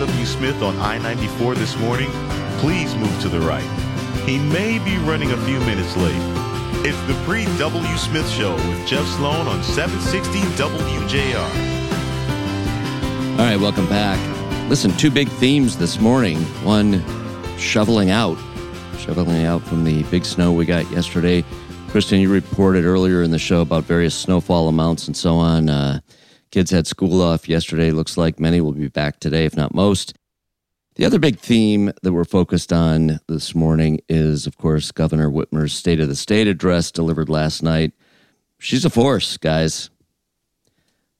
R.W. Smith on I 94 this morning, please move to the right. He may be running a few minutes late. It's the pre W. Smith Show with Jeff Sloan on 760 WJR. All right, welcome back. Listen, two big themes this morning. One, shoveling out, shoveling out from the big snow we got yesterday. Kristen, you reported earlier in the show about various snowfall amounts and so on. Uh, kids had school off yesterday. Looks like many will be back today, if not most. The other big theme that we're focused on this morning is, of course, Governor Whitmer's State of the State address delivered last night. She's a force, guys.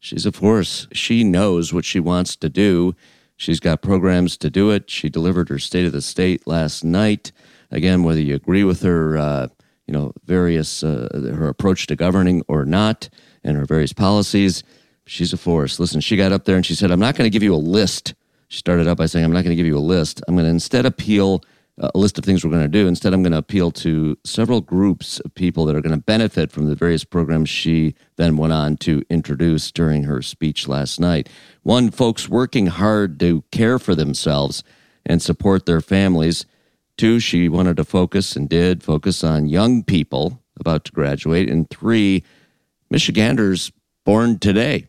She's a force. She knows what she wants to do. She's got programs to do it. She delivered her State of the State last night. Again, whether you agree with her, uh, you know, various uh, her approach to governing or not, and her various policies. She's a force. Listen, she got up there and she said, "I'm not going to give you a list." She started out by saying, "I'm not going to give you a list. I'm going to instead appeal." Uh, a list of things we're going to do. Instead, I'm going to appeal to several groups of people that are going to benefit from the various programs she then went on to introduce during her speech last night. One, folks working hard to care for themselves and support their families. Two, she wanted to focus and did focus on young people about to graduate. And three, Michiganders born today,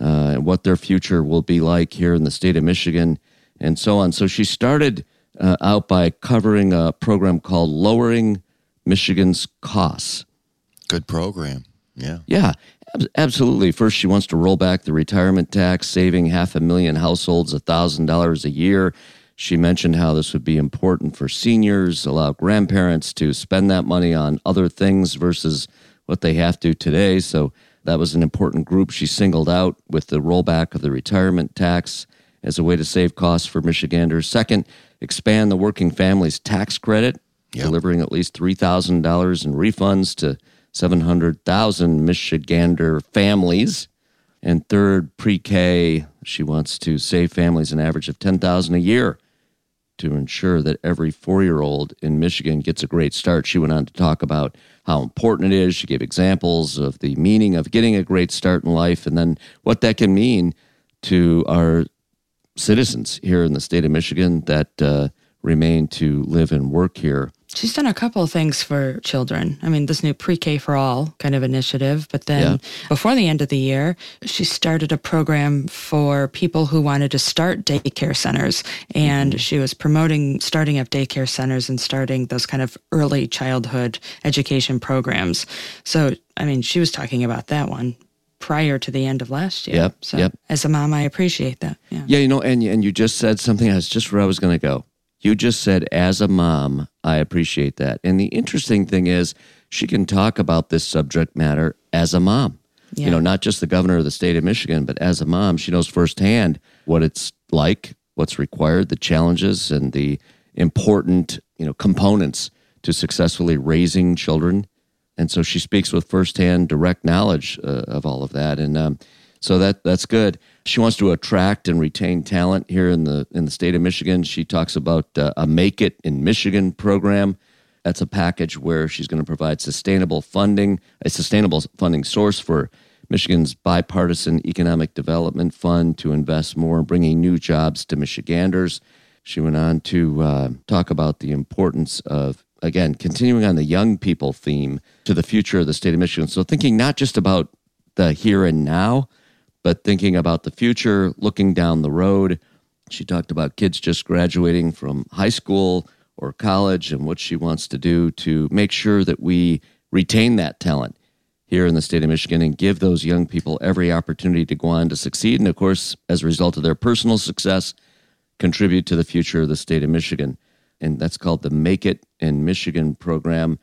uh, and what their future will be like here in the state of Michigan, and so on. So she started uh, out by covering a program called Lowering Michigan's Costs. Good program. Yeah. Yeah, ab- absolutely. First, she wants to roll back the retirement tax, saving half a million households $1,000 a year. She mentioned how this would be important for seniors, allow grandparents to spend that money on other things versus what they have to today. So that was an important group she singled out with the rollback of the retirement tax as a way to save costs for Michiganders. Second, expand the working families tax credit, Yep. delivering at least $3,000 in refunds to 700,000 Michigander families. And third, pre-K, she wants to save families an average of 10,000 a year to ensure that every four-year-old in Michigan gets a great start. She went on to talk about how important it is. She gave examples of the meaning of getting a great start in life and then what that can mean to our citizens here in the state of Michigan that uh, remain to live and work here. She's done a couple of things for children. I mean, this new pre K for all kind of initiative. But then Yeah. before the end of the year, she started a program for people who wanted to start daycare centers. And mm-hmm. she was promoting starting up daycare centers and starting those kind of early childhood education programs. So, I mean, she was talking about that one prior to the end of last year. Yep, So, yep. as a mom, I appreciate that. Yeah. Yeah, you know, and and you just said something that's just where I was going to go. You just said, as a mom, I appreciate that. And the interesting thing is, she can talk about this subject matter as a mom. Yeah. You know, not just the governor of the state of Michigan, but as a mom, she knows firsthand what it's like, what's required, the challenges, and the important, you know, components to successfully raising children. And so she speaks with firsthand, direct knowledge uh, of all of that, and um, so that that's good. She wants to attract and retain talent here in the in the state of Michigan. She talks about uh, a Make It in Michigan program. That's a package where she's going to provide sustainable funding, a sustainable funding source for Michigan's bipartisan economic development fund to invest more in bringing new jobs to Michiganders. She went on to uh, talk about the importance of, again, continuing on the young people theme to the future of the state of Michigan. So, thinking not just about the here and now, but thinking about the future, looking down the road. She talked about kids just graduating from high school or college and what she wants to do to make sure that we retain that talent here in the state of Michigan and give those young people every opportunity to go on to succeed. And of course, as a result of their personal success, contribute to the future of the state of Michigan. And that's called the Make It in Michigan program.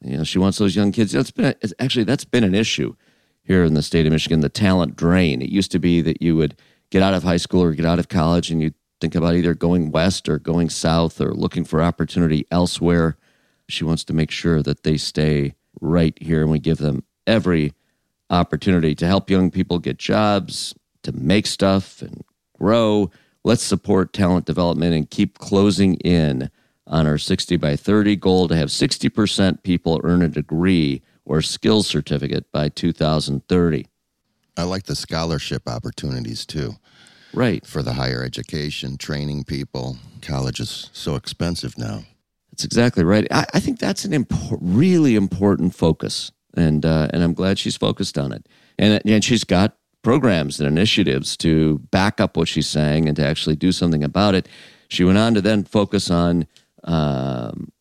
You know, she wants those young kids. That's been a, actually that's been an issue here in the state of Michigan. The talent drain. It used to be that you would get out of high school or get out of college, and you think about either going west or going south or looking for opportunity elsewhere. She wants to make sure that they stay right here, and we give them every opportunity to help young people get jobs, to make stuff and grow. Let's support talent development and keep closing in on our 60 by 30 goal to have 60% people earn a degree or skills certificate by 2030. I like the scholarship opportunities too. Right. for the higher education, training people. College is so expensive now. That's exactly right. I, I think that's an really important focus, and uh, and I'm glad she's focused on it. And and she's got programs and initiatives to back up what she's saying and to actually do something about it. She went on to then focus on. Um,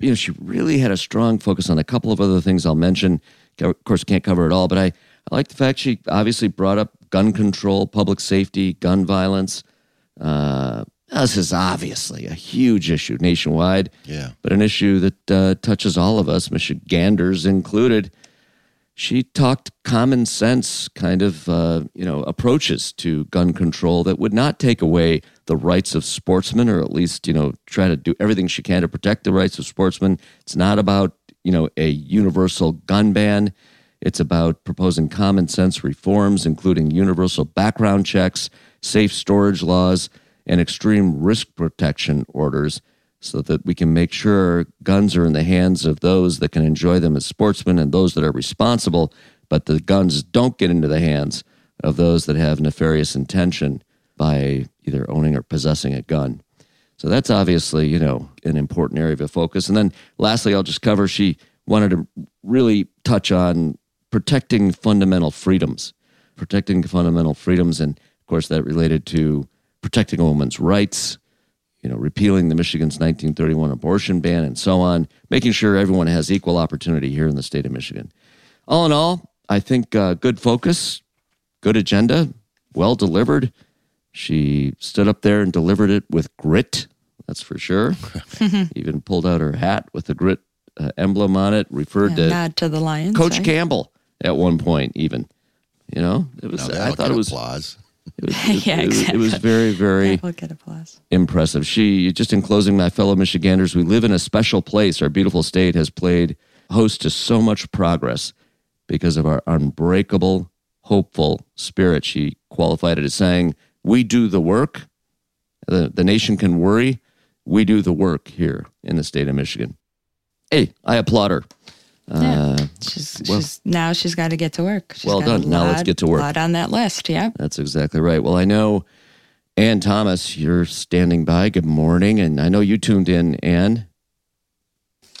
you know, she really had a strong focus on a couple of other things I'll mention. Of course, can't cover it all, but I, I like the fact she obviously brought up gun control, public safety, gun violence. Uh, this is obviously a huge issue nationwide, Yeah. but an issue that uh, touches all of us, Michiganders included. She talked common sense kind of uh, you know approaches to gun control that would not take away the rights of sportsmen, or at least you know try to do everything she can to protect the rights of sportsmen. It's not about you know a universal gun ban. It's about proposing common sense reforms, including universal background checks, safe storage laws, and extreme risk protection orders so that we can make sure guns are in the hands of those that can enjoy them as sportsmen and those that are responsible, but the guns don't get into the hands of those that have nefarious intention by either owning or possessing a gun. So that's obviously, you know, an important area of focus. And then lastly, I'll just cover she wanted to really touch on protecting fundamental freedoms, protecting fundamental freedoms. And of course, that related to protecting a woman's rights, you know, repealing the Michigan's 1931 abortion ban and so on, making sure everyone has equal opportunity here in the state of Michigan. All in all, I think uh, good focus, good agenda, well delivered. She stood up there and delivered it with grit, that's for sure. Even pulled out her hat with the grit uh, emblem on it, referred Yeah, to nod to the Lions. Coach right? Campbell at one point, even. You know, it was. Now I thought it was. applause. It was, Yeah, it was- It was very, very Yeah, we'll get applause. impressive. She, just in closing, my fellow Michiganders, we live in a special place. Our beautiful state has played host to so much progress because of our unbreakable, hopeful spirit. She qualified it as saying, We do the work. The, the nation can worry. We do the work here in the state of Michigan. Hey, I applaud her. Yeah. She's, well- she's now she's got to get to work. She's Well got a done. Now let's get to work. Lot on that list. Yeah. That's exactly right. Well, I know Ann Thomas, you're standing by. Good morning. And I know you tuned in, Ann.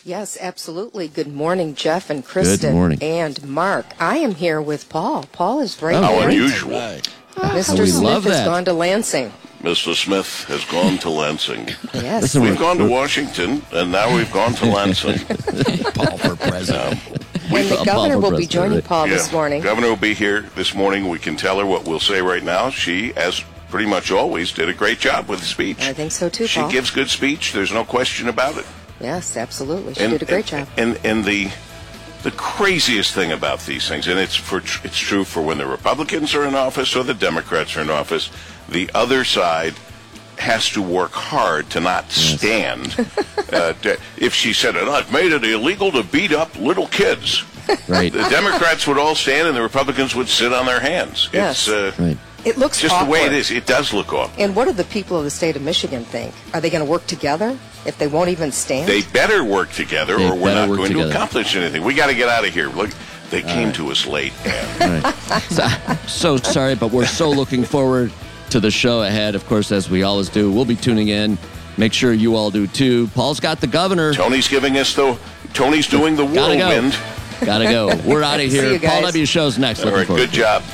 Yes, absolutely. Good morning, Jeff and Kristen. Good morning. And Mark. I am here with Paul. Paul is right Oh, there. unusual. Right. Ah, Mr. we Smith has gone to Lansing. Mr. Smith has gone to Lansing. Yes. Listen, We've gone to Washington, and now we've gone to Lansing. Paul for president. Um, and the governor will be joining right. Paul this Yeah. morning. Governor will be here this morning. We can tell her what we'll say right now. She, as pretty much always, did a great job with the speech. I think so too, She Paul. gives good speech. There's no question about it. Yes, absolutely. She did a great job. And and the the craziest thing about these things, and it's for it's true for when the Republicans are in office or the Democrats are in office, the other side has to work hard to not stand. uh, to- if she said, "And I've made it illegal to beat up little kids," Right. the Democrats would all stand and the Republicans would sit on their hands. Yes. It's uh, Right. It looks just the way it is. It does look awful. And what do the people of the state of Michigan think? Are they going to work together if they won't even stand? They better work together, They or we're not going together. to accomplish anything. We got to get out of here. Look, they came to us late. Right. So, so sorry, but we're so looking forward to the show ahead. Of course, as we always do, we'll be tuning in. Make sure you all do too. Paul's got the governor. Tony's giving us the. Tony's doing the Gotta go. Gotta go. We're out of See here. you Paul. W. Show's next. All Looking right, forward good to job. Yep.